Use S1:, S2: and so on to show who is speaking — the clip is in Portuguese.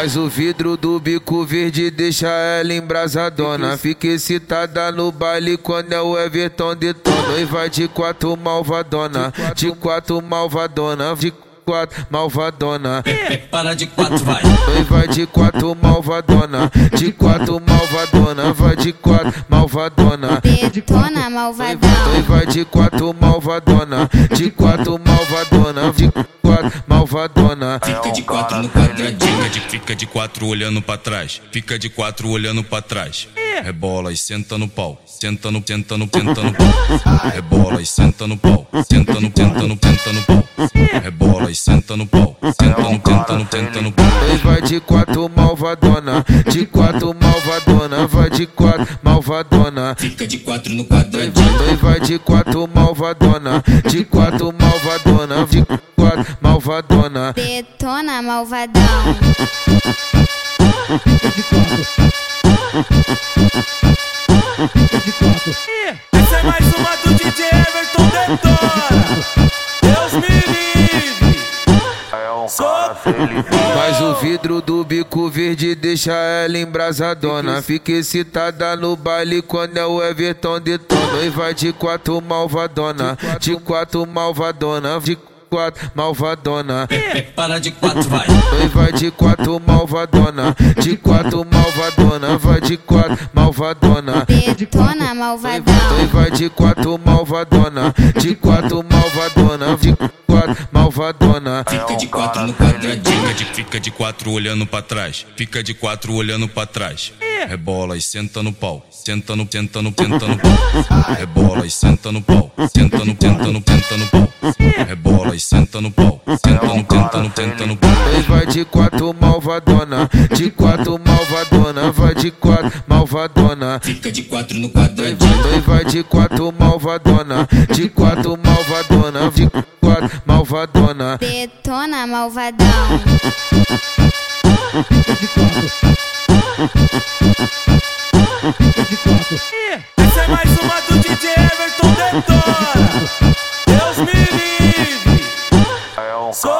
S1: Mas o vidro do bico verde deixa ela embrasadona. Fica excitada no baile quando é o Everton detona. E vai de quatro malvadona, de quatro malvadona, de quatro malvadona.
S2: Para de quatro, vai.
S1: E vai de quatro malvadona, de quatro malvadona, vai de quatro malvadona.
S3: Detona malvadão.
S1: E vai de quatro malvadona, de quatro malvadona, de quatro malvadona.
S2: Fica de quatro no quadradinho. Fica de, fica de quatro olhando pra trás. Fica de quatro olhando pra trás. Rebola e senta no pau. Senta no, senta no, senta no pau. Rebola e senta no pau. Senta no, senta no, senta no pau. Rebola e senta no pau. Senta no, senta no, senta no pau.
S1: E vai de quatro malvadona, de quatro malvadona, vai de quatro malvadona.
S2: Fica de quatro no quadradinho.
S1: E vai de quatro malvadona, de quatro malvadona, de quatro malvadona.
S3: Detona malvadão.
S4: Essa é mais uma do DJ Everton Detona. Sou
S1: Mas o vidro do bico verde deixa ela embrasadona. Fica excitada no baile quando é o Everton detona. E vai de quatro malvadona, de quatro malvadona, de quatro malvadona.
S2: Para de quatro, vai.
S1: E vai de quatro malvadona, de quatro malvadona, vai de quatro malvadona.
S3: Detona.
S1: E vai de quatro malvadona, de quatro malvadona, de quatro malvadona.
S2: Fica de quatro no quadradinho. Fica de, fica de quatro olhando pra trás. Fica de quatro olhando pra trás. Rebola e senta no pau. Senta no, senta no, senta no pau. Rebola e senta no pau. Senta no, senta no, senta no pau. E senta no pau. Senta no, senta no, senta no pau.
S1: E vai de quatro malvadona, de quatro malvadona, vai de quatro malvadona.
S2: Fica de quatro no quadradinho.
S1: E vai de quatro malvadona, de quatro malvadona, de quatro malvadona.
S3: Detona malvadão.
S4: Sou